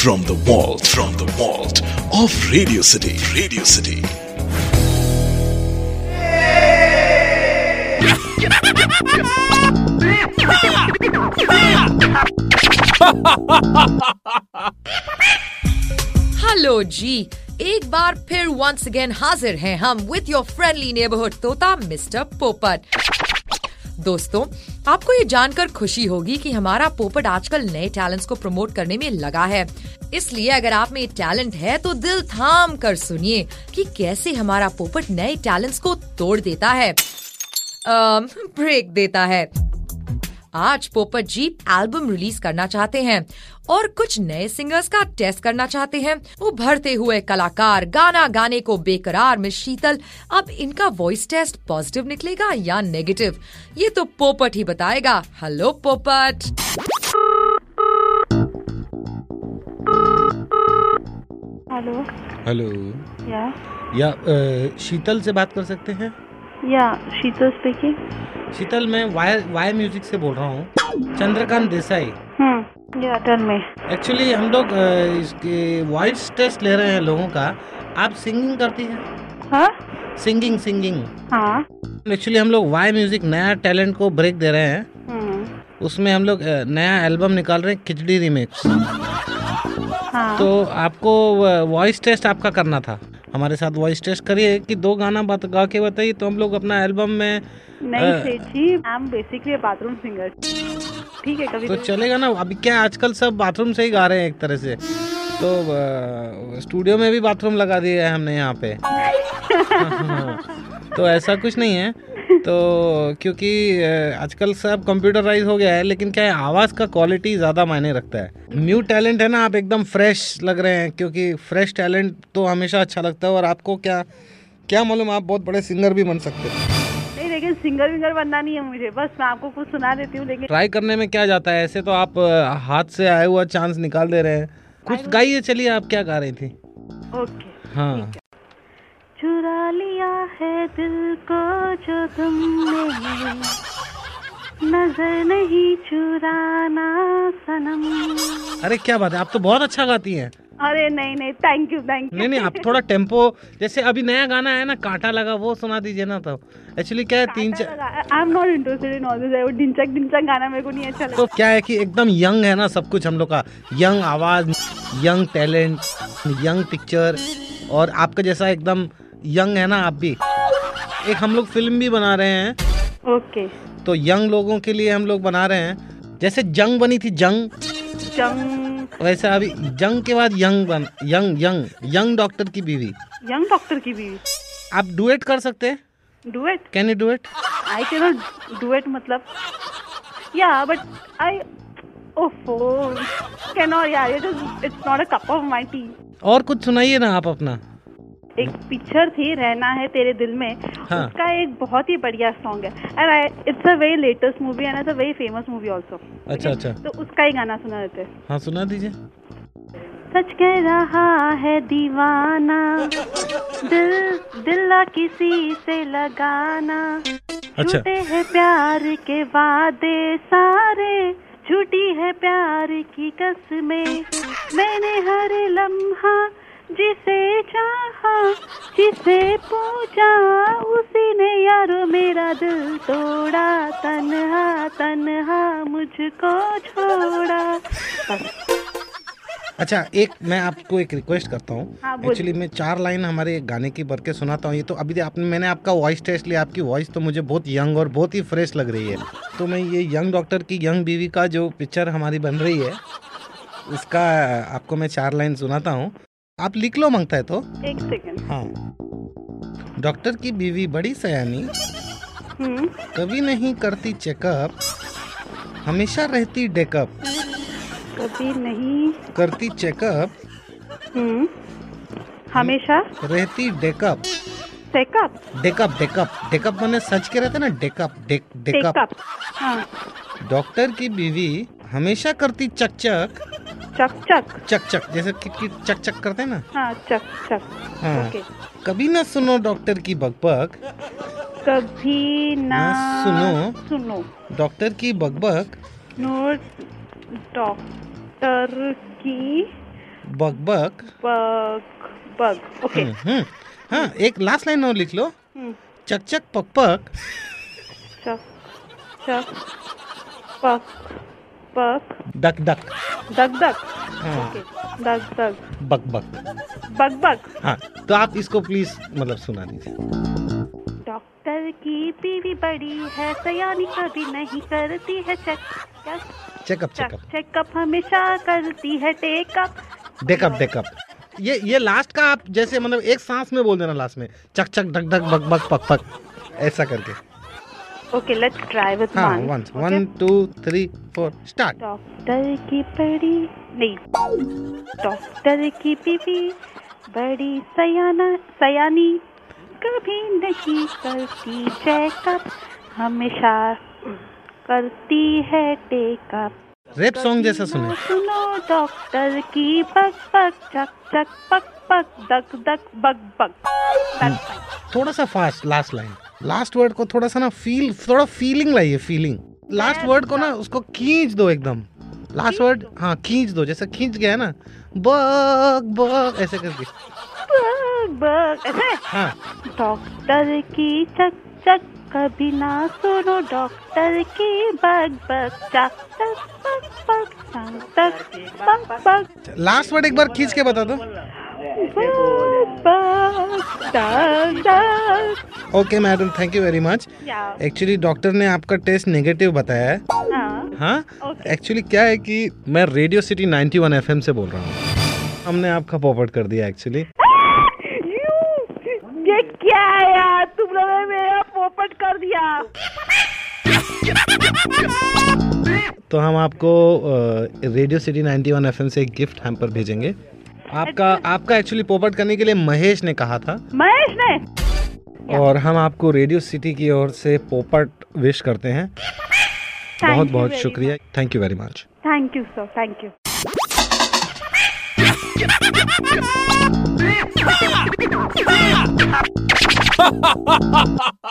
from the vault from the vault of Radio City. Radio City. Hello ji एक बार फिर once again हाजिर हैं हम with your friendly neighbourhood tota mister Popat दोस्तों, आपको ये जानकर खुशी होगी कि हमारा पोपट आजकल नए टैलेंट्स को प्रमोट करने में लगा है। इसलिए अगर आप में टैलेंट है तो दिल थाम कर सुनिए कि कैसे हमारा पोपट नए टैलेंट्स को तोड़ देता है। ब्रेक देता है। आज पोपट जी एल्बम रिलीज़ करना चाहते हैं और कुछ नए सिंगर्स का टेस्ट करना चाहते हैं। उभरते हुए कलाकार गाना गाने को बेकरार में शीतल अब इनका वॉइस टेस्ट पॉजिटिव निकलेगा या नेगेटिव ये तो पोपट ही बताएगा। हेलो पोपट। हेलो हेलो या या अ, शीतल से बात कर सकते हैं? या शीतल स्पीकिंग शीतल मैं वाई वाई म्यूज़िक से बोल रहा हूँ। चंद्रकांत देसाई। हम्म या मी एक्चुअली हम लोग इसके वॉइस टेस्ट ले रहे हैं लोगों का। आप सिंगिंग करती हैं? हाँ? सिंगिंग सिंगिंग हाँ। एक्चुअली हम लोग वाई म्यूज़िक नया टैलेंट को ब्रेक दे रहे हैं। हम्म। उसमें हम लोग नया एल्बम निकाल रहे हैं खिचड़ी रिमिक्स हाँ। तो आपको वॉइस टेस्ट आपका करना था। हमारे साथ वॉइस टेस्ट करिए कि दो गाना बात गा के बताइए तो हम लोग अपना एल्बम में नहीं सेठ जी I am basically bathroom singer ठीक है कभी तो चलेगा ना अभी क्या आजकल सब बाथरूम से ही गा रहे हैं एक तरह से। तो स्टूडियो में भी बाथरूम लगा दिया है हमने यहाँ पे। तो ऐसा कुछ नहीं है। तो क्योंकि आजकल सब कंप्यूटराइज हो गया है लेकिन क्या है आवाज़ का क्वालिटी ज़्यादा मायने रखता है। न्यू टैलेंट है ना आप एकदम फ्रेश लग रहे हैं क्योंकि फ्रेश टैलेंट तो हमेशा अच्छा लगता है और आपको क्या क्या मालूम आप बहुत बड़े सिंगर भी बन सकते हैं। नहीं लेकिन सिंगर विंगर बनना नहीं है मुझे बस मैं आपको कुछ सुना देती हूँ लेकिन ट्राई करने में क्या जाता है ऐसे तो आप हाथ से आया हुआ चांस निकाल दे रहे हैं। कुछ गाइए चलिए आप क्या गा रही थी? ओके हाँ। लिया है दिल को जो तुमने नज़र नहीं चुराना सनम। अरे क्या बात है? आप तो बहुत अच्छा गाती हैं। अरे नहीं नहीं थैंक यू थैंक यू नहीं नहीं आप थोड़ा टेंपो जैसे अभी नया गाना है ना कांटा लगा वो सुना दीजिए ना तो। एक्चुअली क्या है तीन चार I am not interested in all this वो डिंचक डिंचक गाना मेरे को नहीं अच्छा लगता। तो क्या है कि एकदम यंग है ना सब कुछ हम लोग का। यंग आवाज़ यंग टैलेंट यंग पिक्चर और आपका जैसा एकदम यंग है ना आप भी? एक हम लोग फ़िल्म भी बना रहे हैं। ओके। तो यंग लोगों के लिए हम लोग बना रहे हैं। जैसे जंग बनी थी जंग। जंग। वैसे अभी जंग के बाद यंग बन यंग यंग यंग डॉक्टर की बीवी। यंग डॉक्टर की बीवी। आप डुएट कर सकते हैं। Duet? Can you do it I can not duet मतलब। या बट आई ओफो कैन नॉट यार it is it's not a cup of my tea और कुछ सुनाइए ना आप अपना। एक पिक्चर थी रहना है तेरे दिल में हाँ। उसका एक बहुत ही बढ़िया सॉन्ग है। And it's a very latest movie and it's a very famous movie also अच्छा अच्छा। तो उसका ही गाना सुना देते। हैं हाँ सुना दीजिए। सच कह रहा है दीवाना दिल दिल किसी से लगाना। अच्छा। झूठे है प्यार के वादे सारे झूठी है प्यार की कसमें। मैंने हर लम्हा जिसे चाहा जिसे पूछा उसी ने यारो मेरा दिल तोड़ा। तन्हा तन्हा मुझको छोड़ा। अच्छा एक मैं आपको एक रिक्वेस्ट करता हूँ। हाँ, एक्चुअली मैं चार लाइन हमारे गाने की भर के सुनाता हूँ। ये तो अभी आपने मैंने आपका वॉइस टेस्ट लिया। आपकी वॉइस तो मुझे बहुत यंग और बहुत ही फ्रेश लग रही है। तो मैं ये यंग डॉक्टर की यंग बीवी का जो पिक्चर हमारी बन रही है उसका आपको मैं चार लाइन सुनाता हूँ। आप लिख लो माँगता है तो। एक सेकंड हाँ। डॉक्टर की बीवी बड़ी सयानी। हम्म। कभी नहीं करती चेकअप हमेशा रहती डेकअप कभी नहीं। करती चेकअप हम्म। हमेशा। रहती डेकअप चेकअप डेकअप डेकअप डेकअप मैंने सच के रहते ना डेकअप डेक डेकअप हाँ। डॉक्टर की बीवी हमेशा करती चक चक चक। चक चक चक जैसे किट किट चक चक करते हैं ना? हाँ चक चक। हाँ। ओके। कभी ना सुनो डॉक्टर की बकबक। कभी ना ना सुनो। सुनो। डॉक्टर की बकबक। नो डॉक्टर की bug, bug. Okay. Hmm, hmm. हाँ एक लास्ट लाइन और लिख लो। Hmm. चक चक पक पक Chuck, chuck, buck, buck, duck duck. duck, duck. Duck, duck. Buck buck Bug, bug. हाँ तो आप इसको प्लीज़ मतलब सुना दीजिए। डॉक्टर की बीवी बड़ी है सयानी कभी नहीं करती है चेक चेकअप चेकअप चेकअप हमेशा करती है टेकअप डेकअप डेकअप ये ये लास्ट का आप जैसे मतलब एक सांस में बोल देना लास्ट में। चक चक ढक डक बक बक पक पक। ऐसा करके। ओके लेट्स ट्राई विद हाँ one one one two three four start doctor की बड़ी नहीं. डॉक्टर की बीवी बड़ी सयाना सयानी कभी नहीं करती चेकअप हमेशा करती है टेकअप रेप सॉन्ग जैसा सुने। सुनो डॉक्टर की बक बक चक चक पक पक दक दक बक बक. थोड़ा सा fast last line last word को थोड़ा सा ना फील थोड़ा फीलिंग लाइए फीलिंग लास्ट वर्ड को ना उसको खींच दो एकदम. लास्ट वर्ड हाँ खींच दो जैसे खींच गया है ना. बग बग ऐसे करके. बक बक ऐसे? हाँ. डॉक्टर की चक चक कभी ना सुनो. डॉक्टर की बग बग चक चक पक पक चक चक पक पक लास्ट वर्ड एक बार खींच के बता दो. Okay madam thank you very much actually doctor ने आपका टेस्ट नेगेटिव बताया है। हाँ। हाँ? एक्चुअली क्या है कि मैं रेडियो सिटी 91 एफएम से बोल रहा हूँ। हमने आपका पॉपट कर दिया एक्चुअली ये क्या है यार? तुम लोगों ने मेरा पोपट कर दिया। तो हम आपको रेडियो सिटी 91 एफएम से एक गिफ्ट हम पर भेजेंगे। आपका आपका एक्चुअली पोपट करने के लिए महेश ने कहा था। महेश ने? और हम आपको रेडियो सिटी की ओर से पोपट विश करते हैं। बहुत बहुत शुक्रिया thank you very much thank you sir thank you Radio City FM 91.